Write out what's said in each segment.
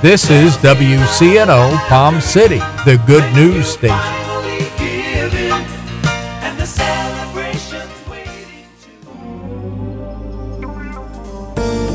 This is WCNO Palm City, the good news station.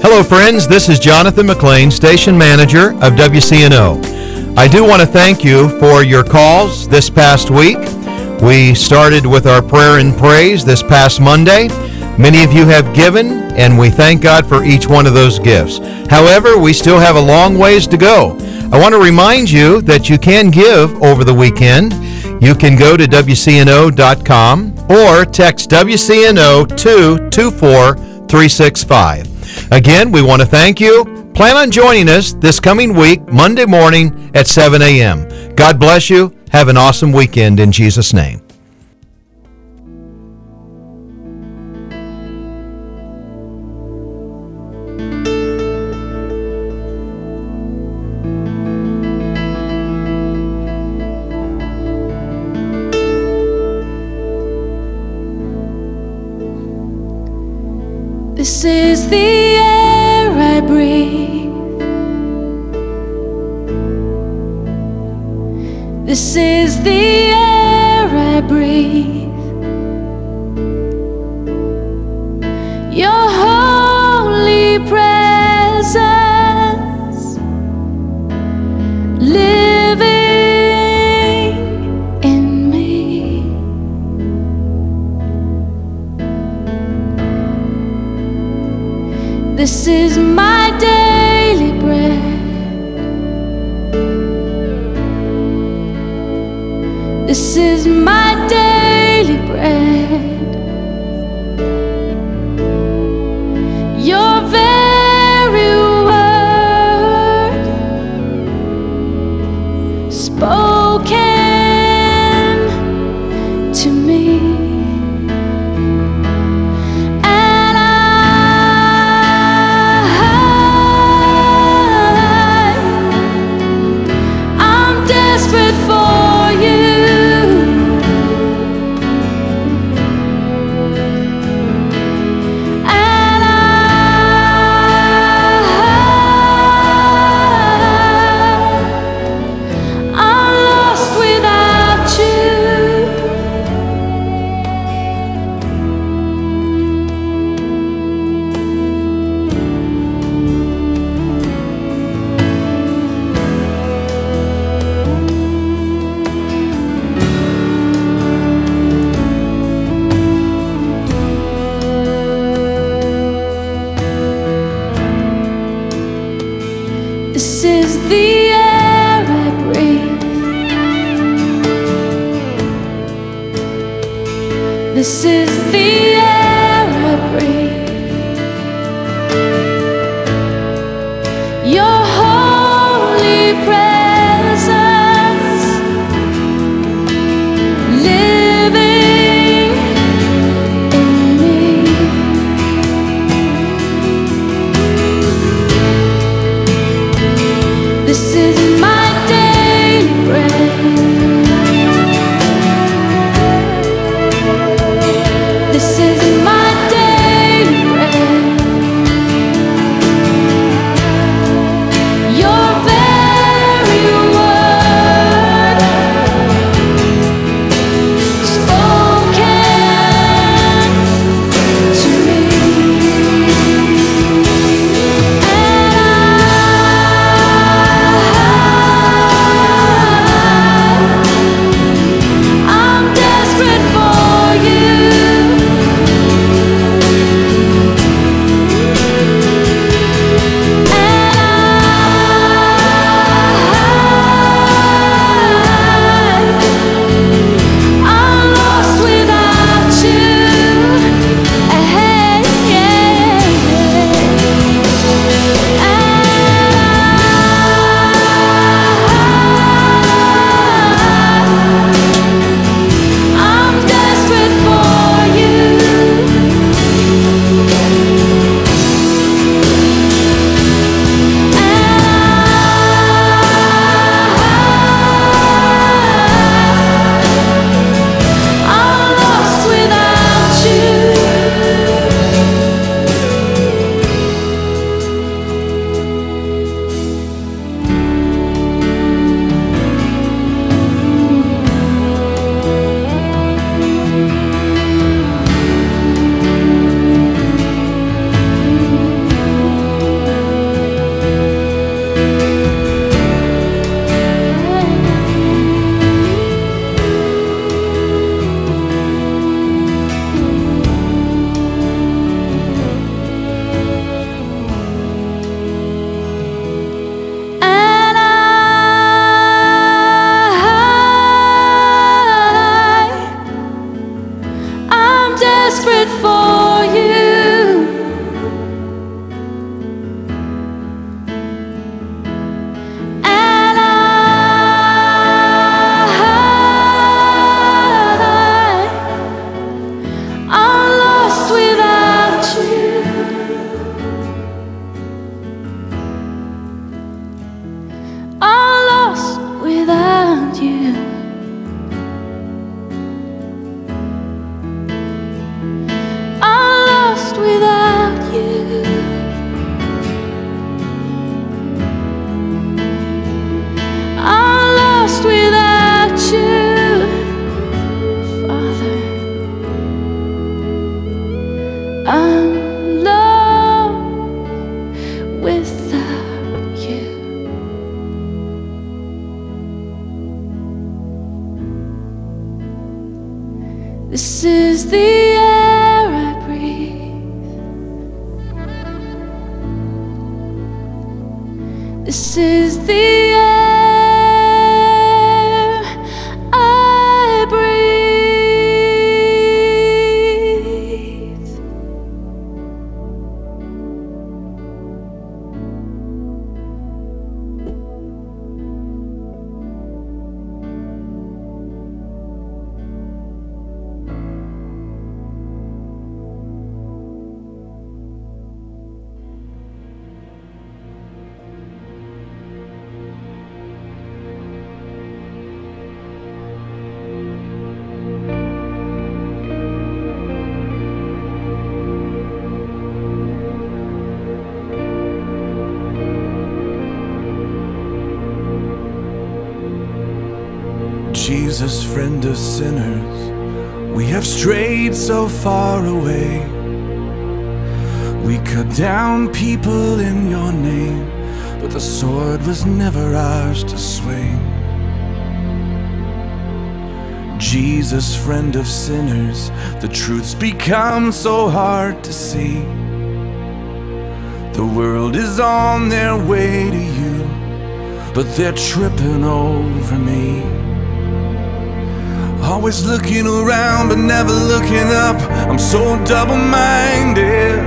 Hello, friends. This is Jonathan McLean, station manager of WCNO. I do want to thank you for your calls this past week. We started with our prayer and praise this past Monday. Many of you have given, and we thank God for each one of those gifts. However, we still have a long ways to go. I want to remind you that you can give over the weekend. You can go to WCNO.com or text WCNO to 24365. Again, we want to thank you. Plan on joining us this coming week, Monday morning at 7 a.m. God bless you. Have an awesome weekend in Jesus' name. This is my daily bread. This is my This Jesus, friend of sinners, we have strayed so far away. We cut down people in your name, but the sword was never ours to swing. Jesus, friend of sinners, the truth's become so hard to see. The world is on their way to you, but they're tripping over me. Always looking around but never looking up. I'm so double minded.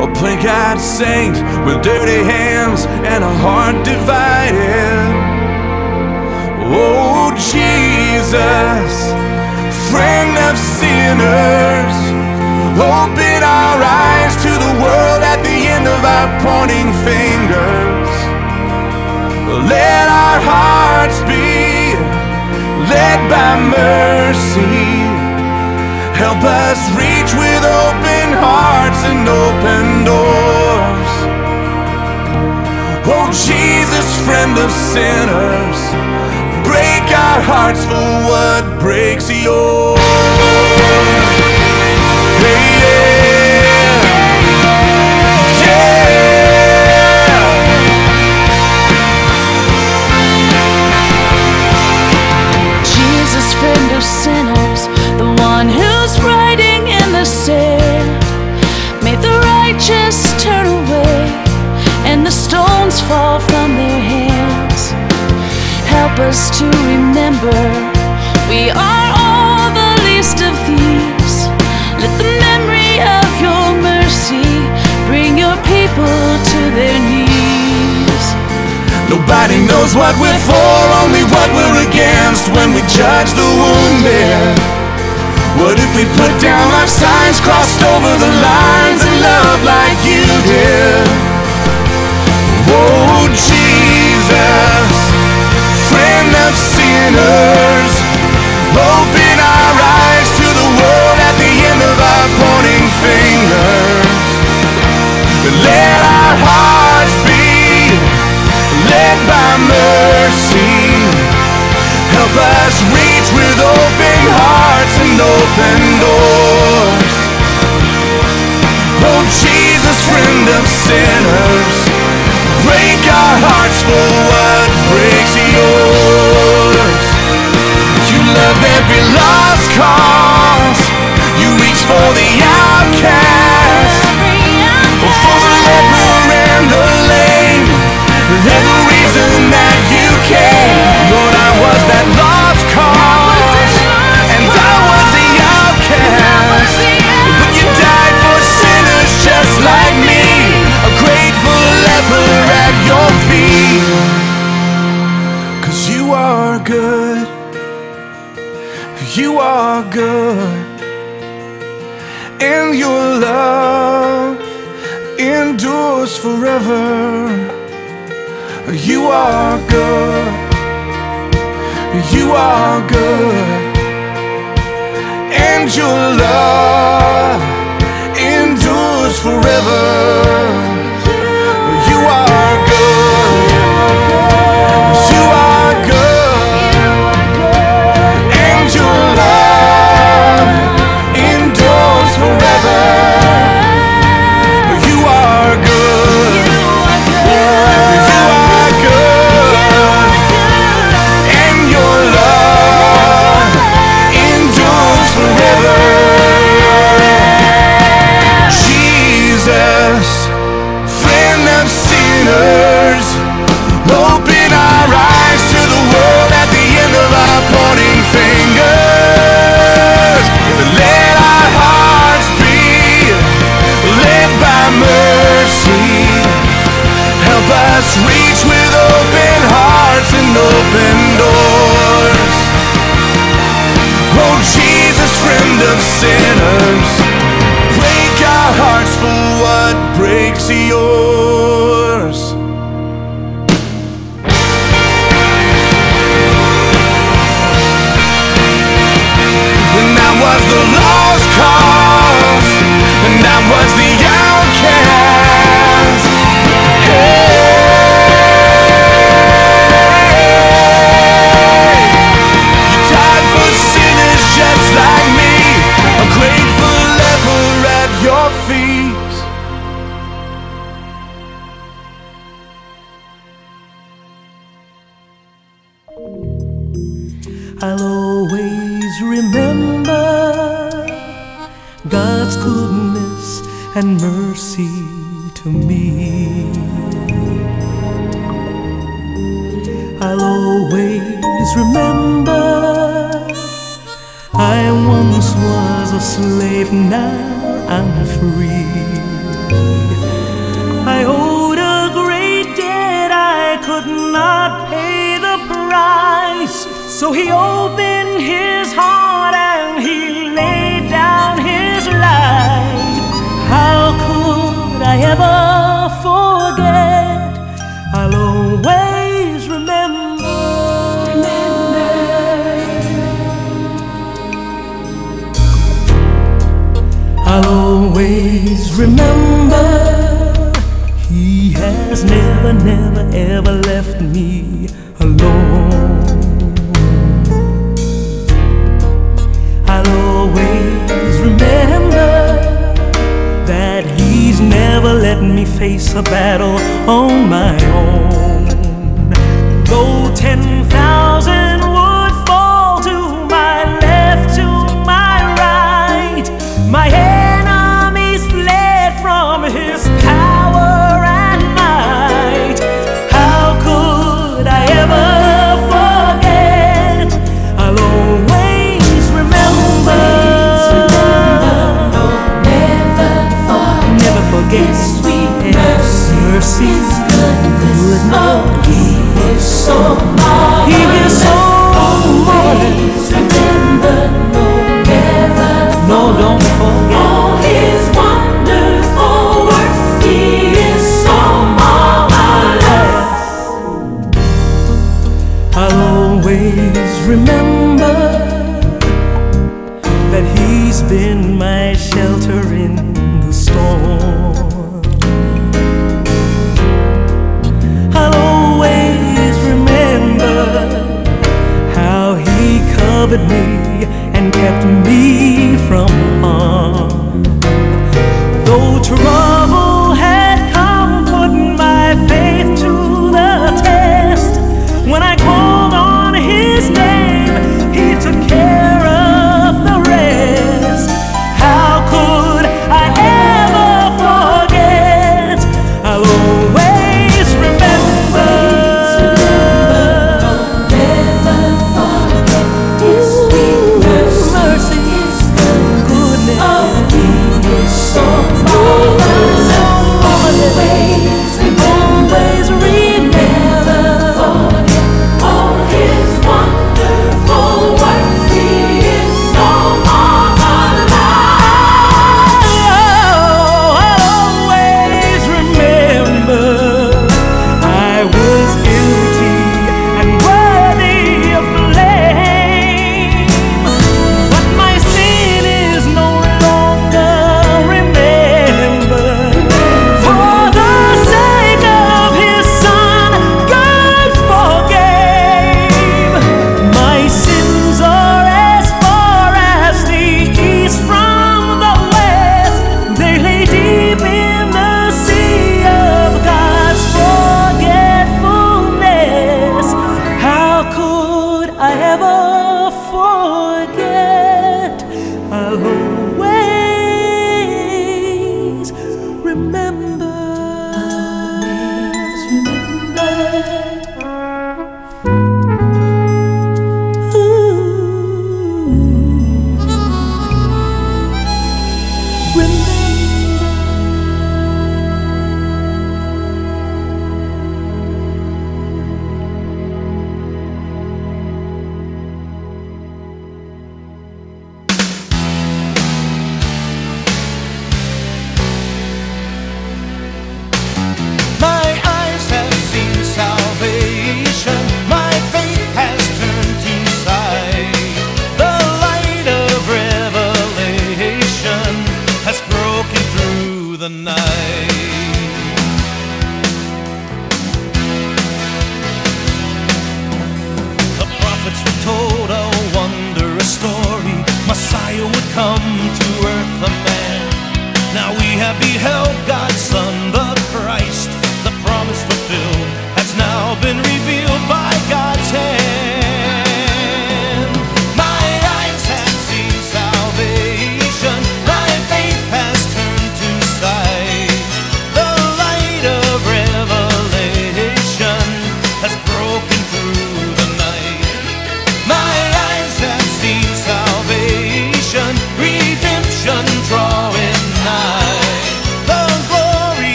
A plain eyed saint with dirty hands and a heart divided. Oh, Jesus, friend of sinners, open our eyes to the world at the end of our pointing fingers. Let our hearts be led by mercy. Help us reach with open hearts and open doors. Oh, Jesus, friend of sinners, break our hearts for what breaks yours. Yeah, yeah. Of sinners, the one who's writing in the sand, made the righteous turn away and the stones fall from their hands. Help us to remember Nobody knows what we're for, only what we're against when we judge the wounded. What if we put down our signs, crossed over the lines, and love like you did? Oh, Jesus, friend of sinners, open our eyes to the world at the end of our pointing fingers. Let and open doors. Oh, Jesus, friend of sinners, break our hearts for what breaks yours. You love every lost cause. You reach for the outcast. You are good. And your love endures forever. You are good. You are good. And your love endures forever. You are good. You are open our eyes and mercy to me. I'll always remember I once was a slave, now I'm free. I owed a great debt, I could not pay the price, so he opened. Never forget. I'll always remember. remember. I'll always remember. He has never, never, ever left me. face a battle on my own. Though ten Alguém isso come to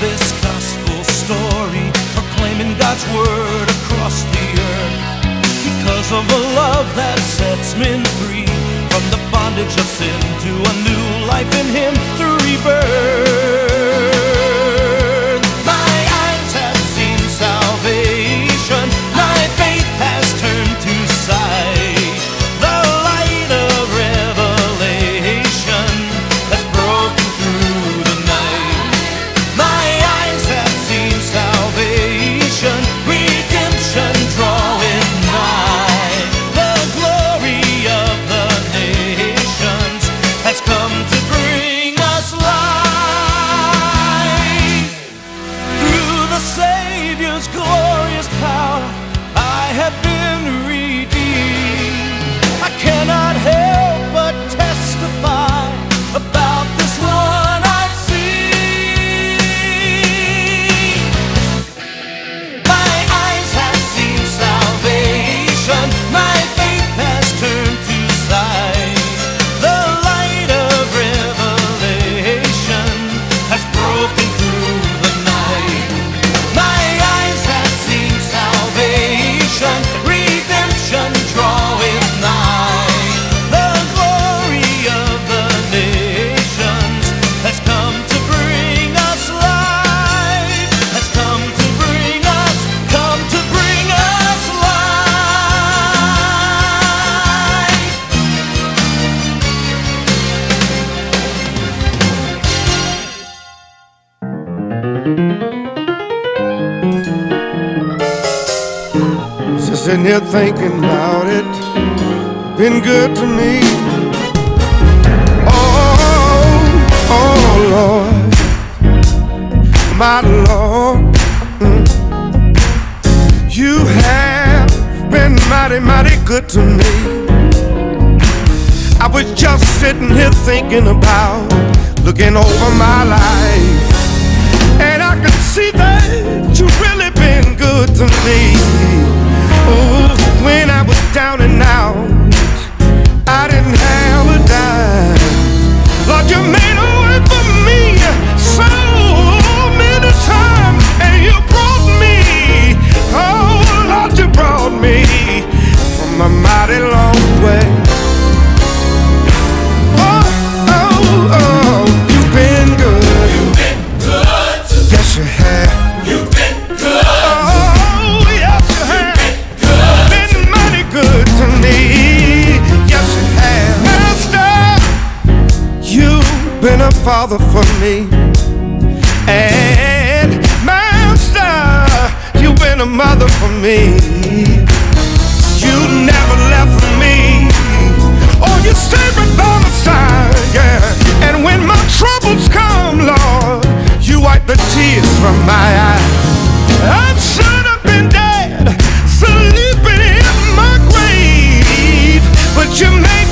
this gospel story, proclaiming God's word across the earth? Because of a love that sets men free from the bondage of sin to a new life in Him through rebirth. Been good to me. Oh, oh Lord, my Lord, Mm. you have been mighty, mighty good to me. I was just sitting here thinking about looking over my life. And I can see that you've really been good to me. Oh, when I was down and out, didn't have a dime. Lord, you made a way for me so many times, and you brought me. Oh, Lord, you brought me from a mighty long father for me. And Master, you've been a mother for me. You never left me. Oh, you stayed right by my side, yeah. And when my troubles come, Lord, you wipe the tears from my eyes. I should have been dead, sleeping in my grave, but you made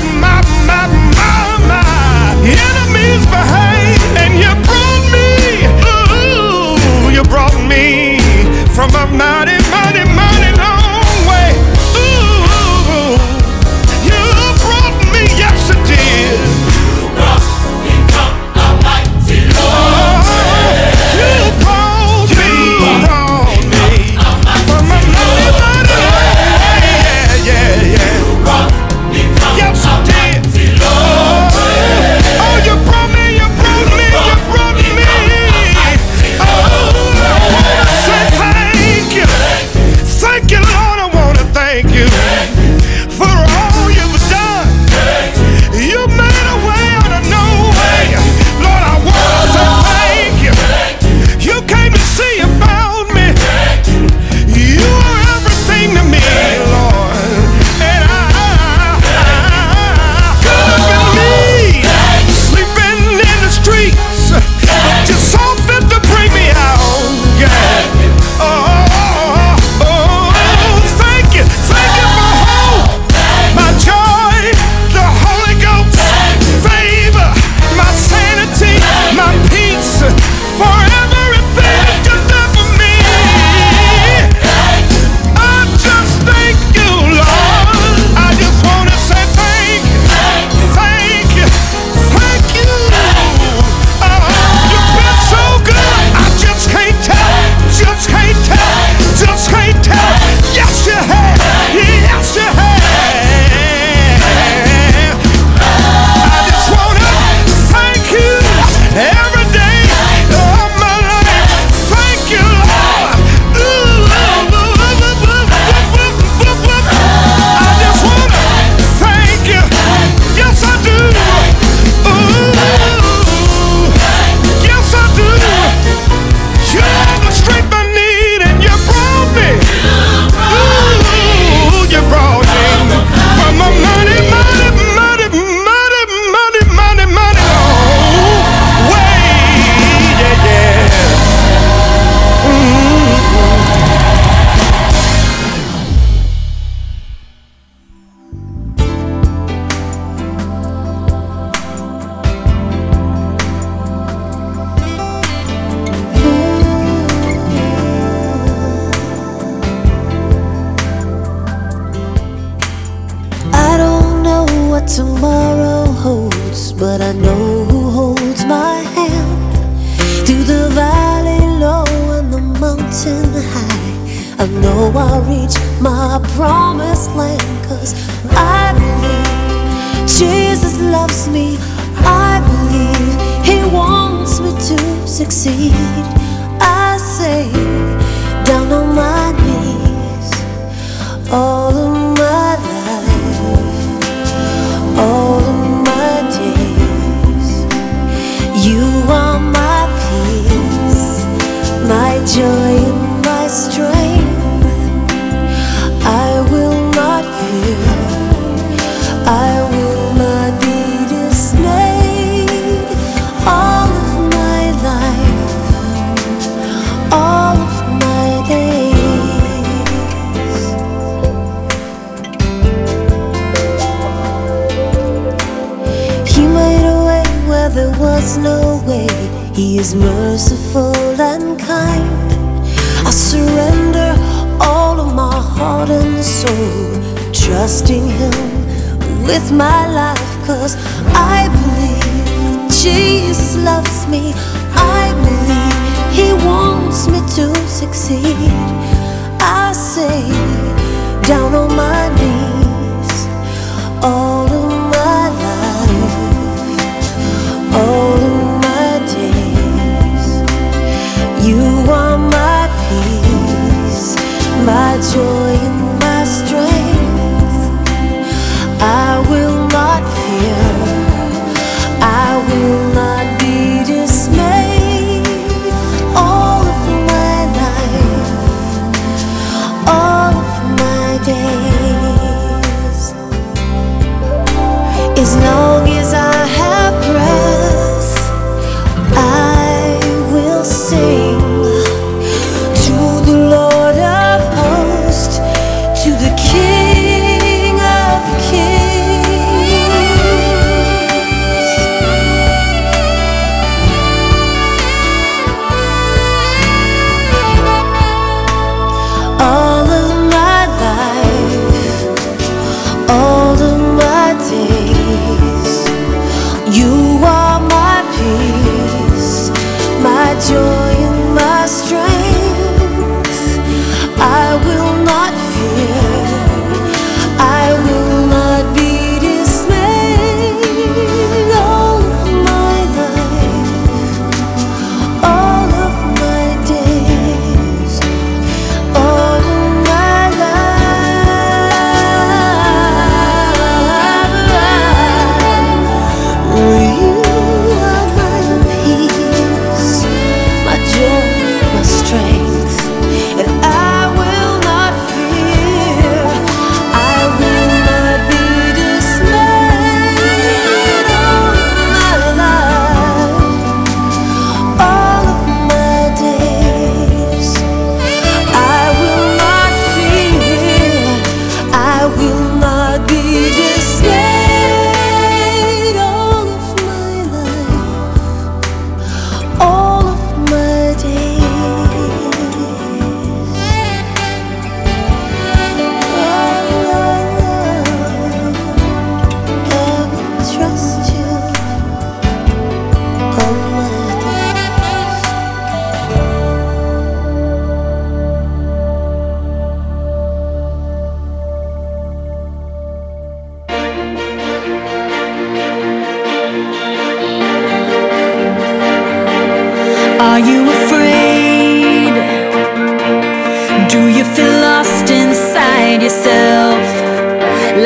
with my life Cause I believe Jesus loves me. I believe He wants me to succeed.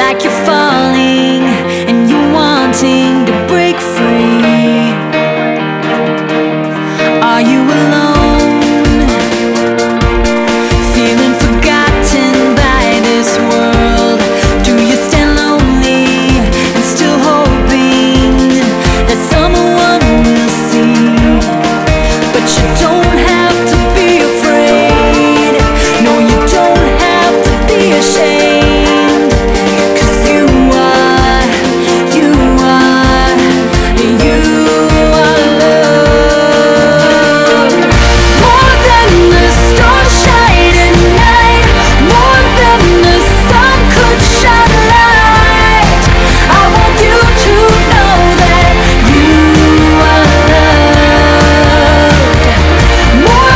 like you're fun.